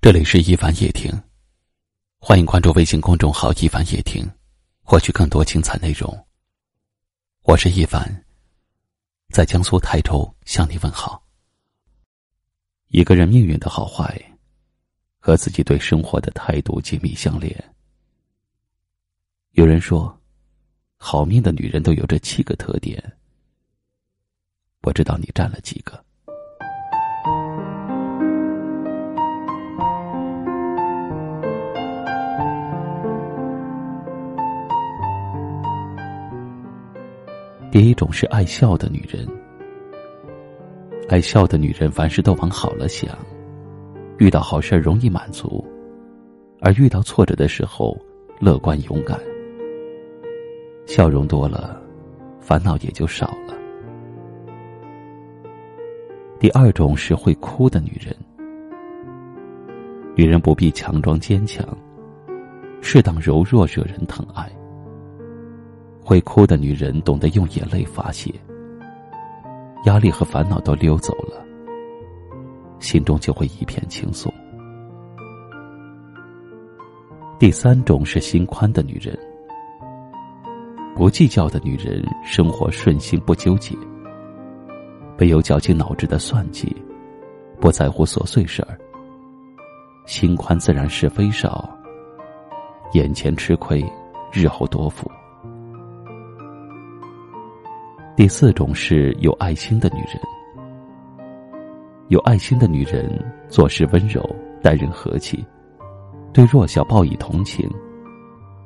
这里是一凡夜听，欢迎关注微信公众号“一凡夜听”，获取更多精彩内容。我是一凡，在江苏泰州向你问好。一个人命运的好坏，和自己对生活的态度紧密相连。有人说，好命的女人都有这七个特点，我知道你占了几个。第一种是爱笑的女人，爱笑的女人凡事都往好了想，遇到好事容易满足，而遇到挫折的时候乐观勇敢，笑容多了，烦恼也就少了。第二种是会哭的女人，女人不必强装坚强，适当柔弱惹人疼爱。会哭的女人懂得用眼泪发泄，压力和烦恼都溜走了，心中就会一片轻松。第三种是心宽的女人，不计较的女人，生活顺心不纠结，没有绞尽脑汁的算计，不在乎琐碎事儿，心宽自然是非少，眼前吃亏，日后多福。第四种是有爱心的女人，有爱心的女人做事温柔，待人和气，对弱小报以同情，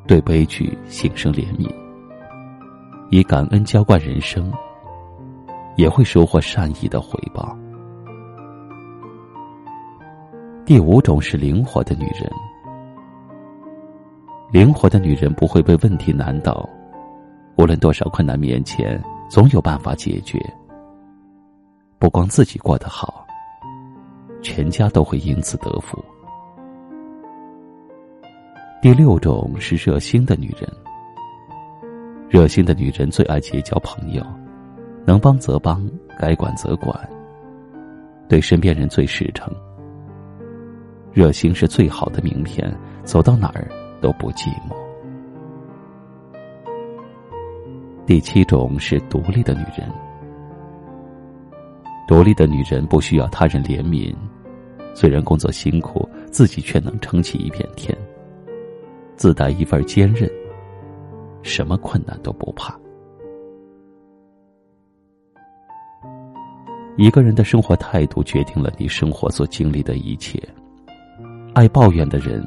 对悲剧心生怜悯，以感恩浇灌人生，也会收获善意的回报。第五种是灵活的女人，灵活的女人不会被问题难倒，无论多少困难面前。总有办法解决。不光自己过得好，全家都会因此得福。第六种是热心的女人。热心的女人最爱结交朋友，能帮则帮，该管则管。对身边人最实诚。热心是最好的名片，走到哪儿都不寂寞。第七种是独立的女人。独立的女人不需要他人怜悯，虽然工作辛苦，自己却能撑起一片天。自带一份坚韧，什么困难都不怕。一个人的生活态度决定了你生活所经历的一切。爱抱怨的人，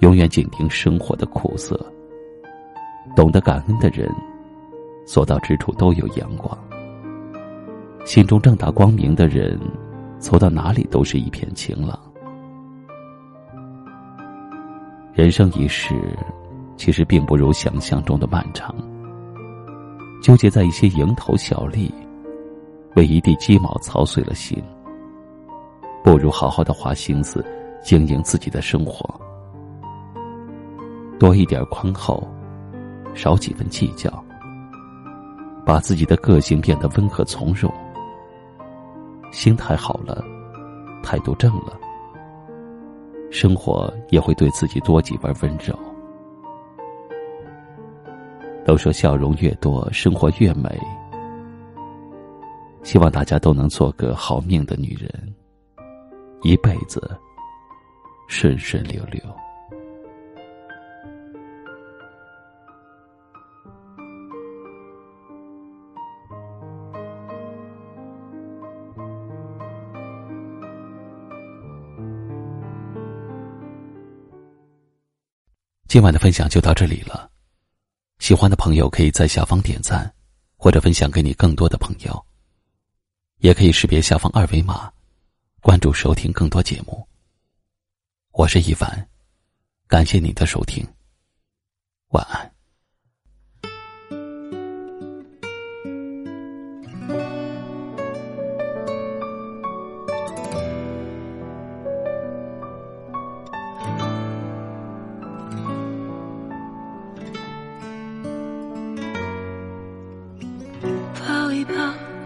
永远紧盯生活的苦涩；懂得感恩的人。所到之处都有阳光，心中正大光明的人，走到哪里都是一片晴朗。人生一世，其实并不如想象中的漫长。纠结在一些蝇头小利，为一地鸡毛操碎了心。不如好好的花心思，经营自己的生活，多一点宽厚，少几分计较。把自己的个性变得温和从容，心态好了，态度正了，生活也会对自己多几分温柔。都说笑容越多，生活越美。希望大家都能做个好命的女人，一辈子顺顺溜溜。今晚的分享就到这里了，喜欢的朋友可以在下方点赞，或者分享给你更多的朋友。也可以识别下方二维码，关注收听更多节目。我是一凡，感谢你的收听，晚安。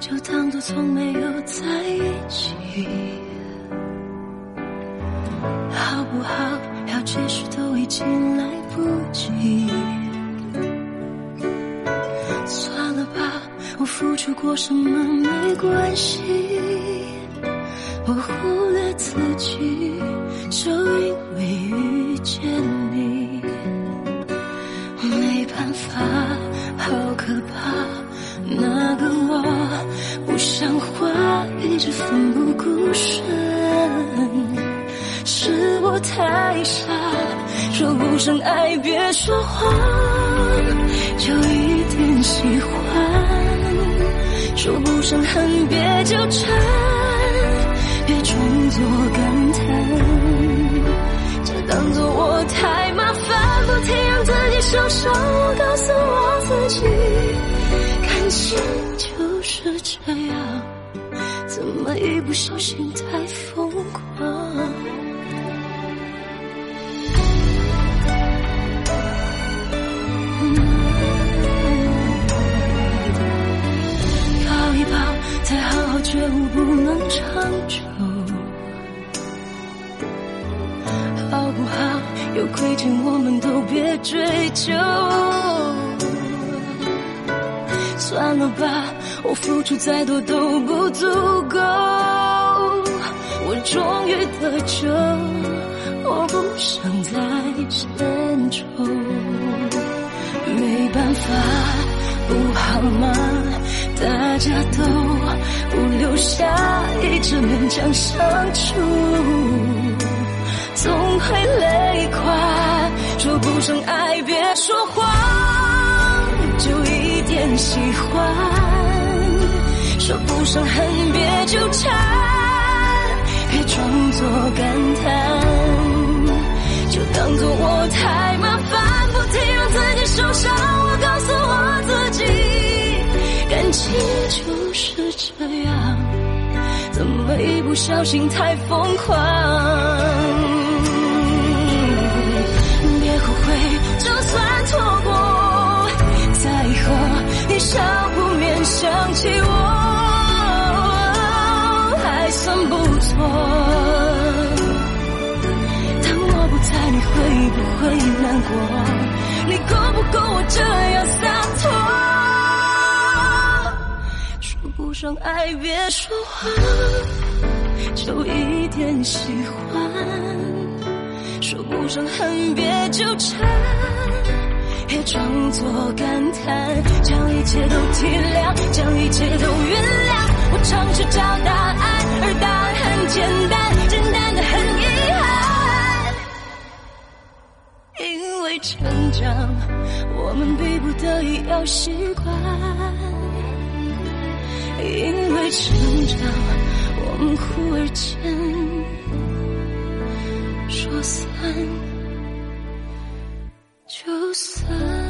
就当作从没有在一起，好不好？要解释都已经来不及。算了吧，我付出过什么没关系。我忽略自己，就因为遇见你。没办法，好可怕，那个我说不上爱别说谎，就一点喜欢；说不上恨别纠缠，别装作感叹，就当作我太麻烦，不停让自己受伤。我告诉我自己，感情就是这样，怎么一不小心太疯狂？觉悟不能长久，好不好？有亏欠我们都别追究。算了吧，我付出再多都不足够。我终于得救，我不想再牵愁。没办法，不好吗？大家都。不留下，一直勉强相处，总会累垮。说不上爱，别说谎，就一点喜欢；说不上恨，别纠缠，别装作感叹，就当作我太这样，怎么一不小心太疯狂？别后悔，就算错过，在以后你少不免想起我，还算不错。当我不在，你会不会难过？你够不够我这样说爱别说谎，就一点喜欢；说不上恨别纠缠，别装作感叹，将一切都体谅，将一切都原谅。我尝试找答案，而答案很简单，简单的很遗憾。因为成长，我们逼不得已要习惯。因为成长，我们忽而间说散就散。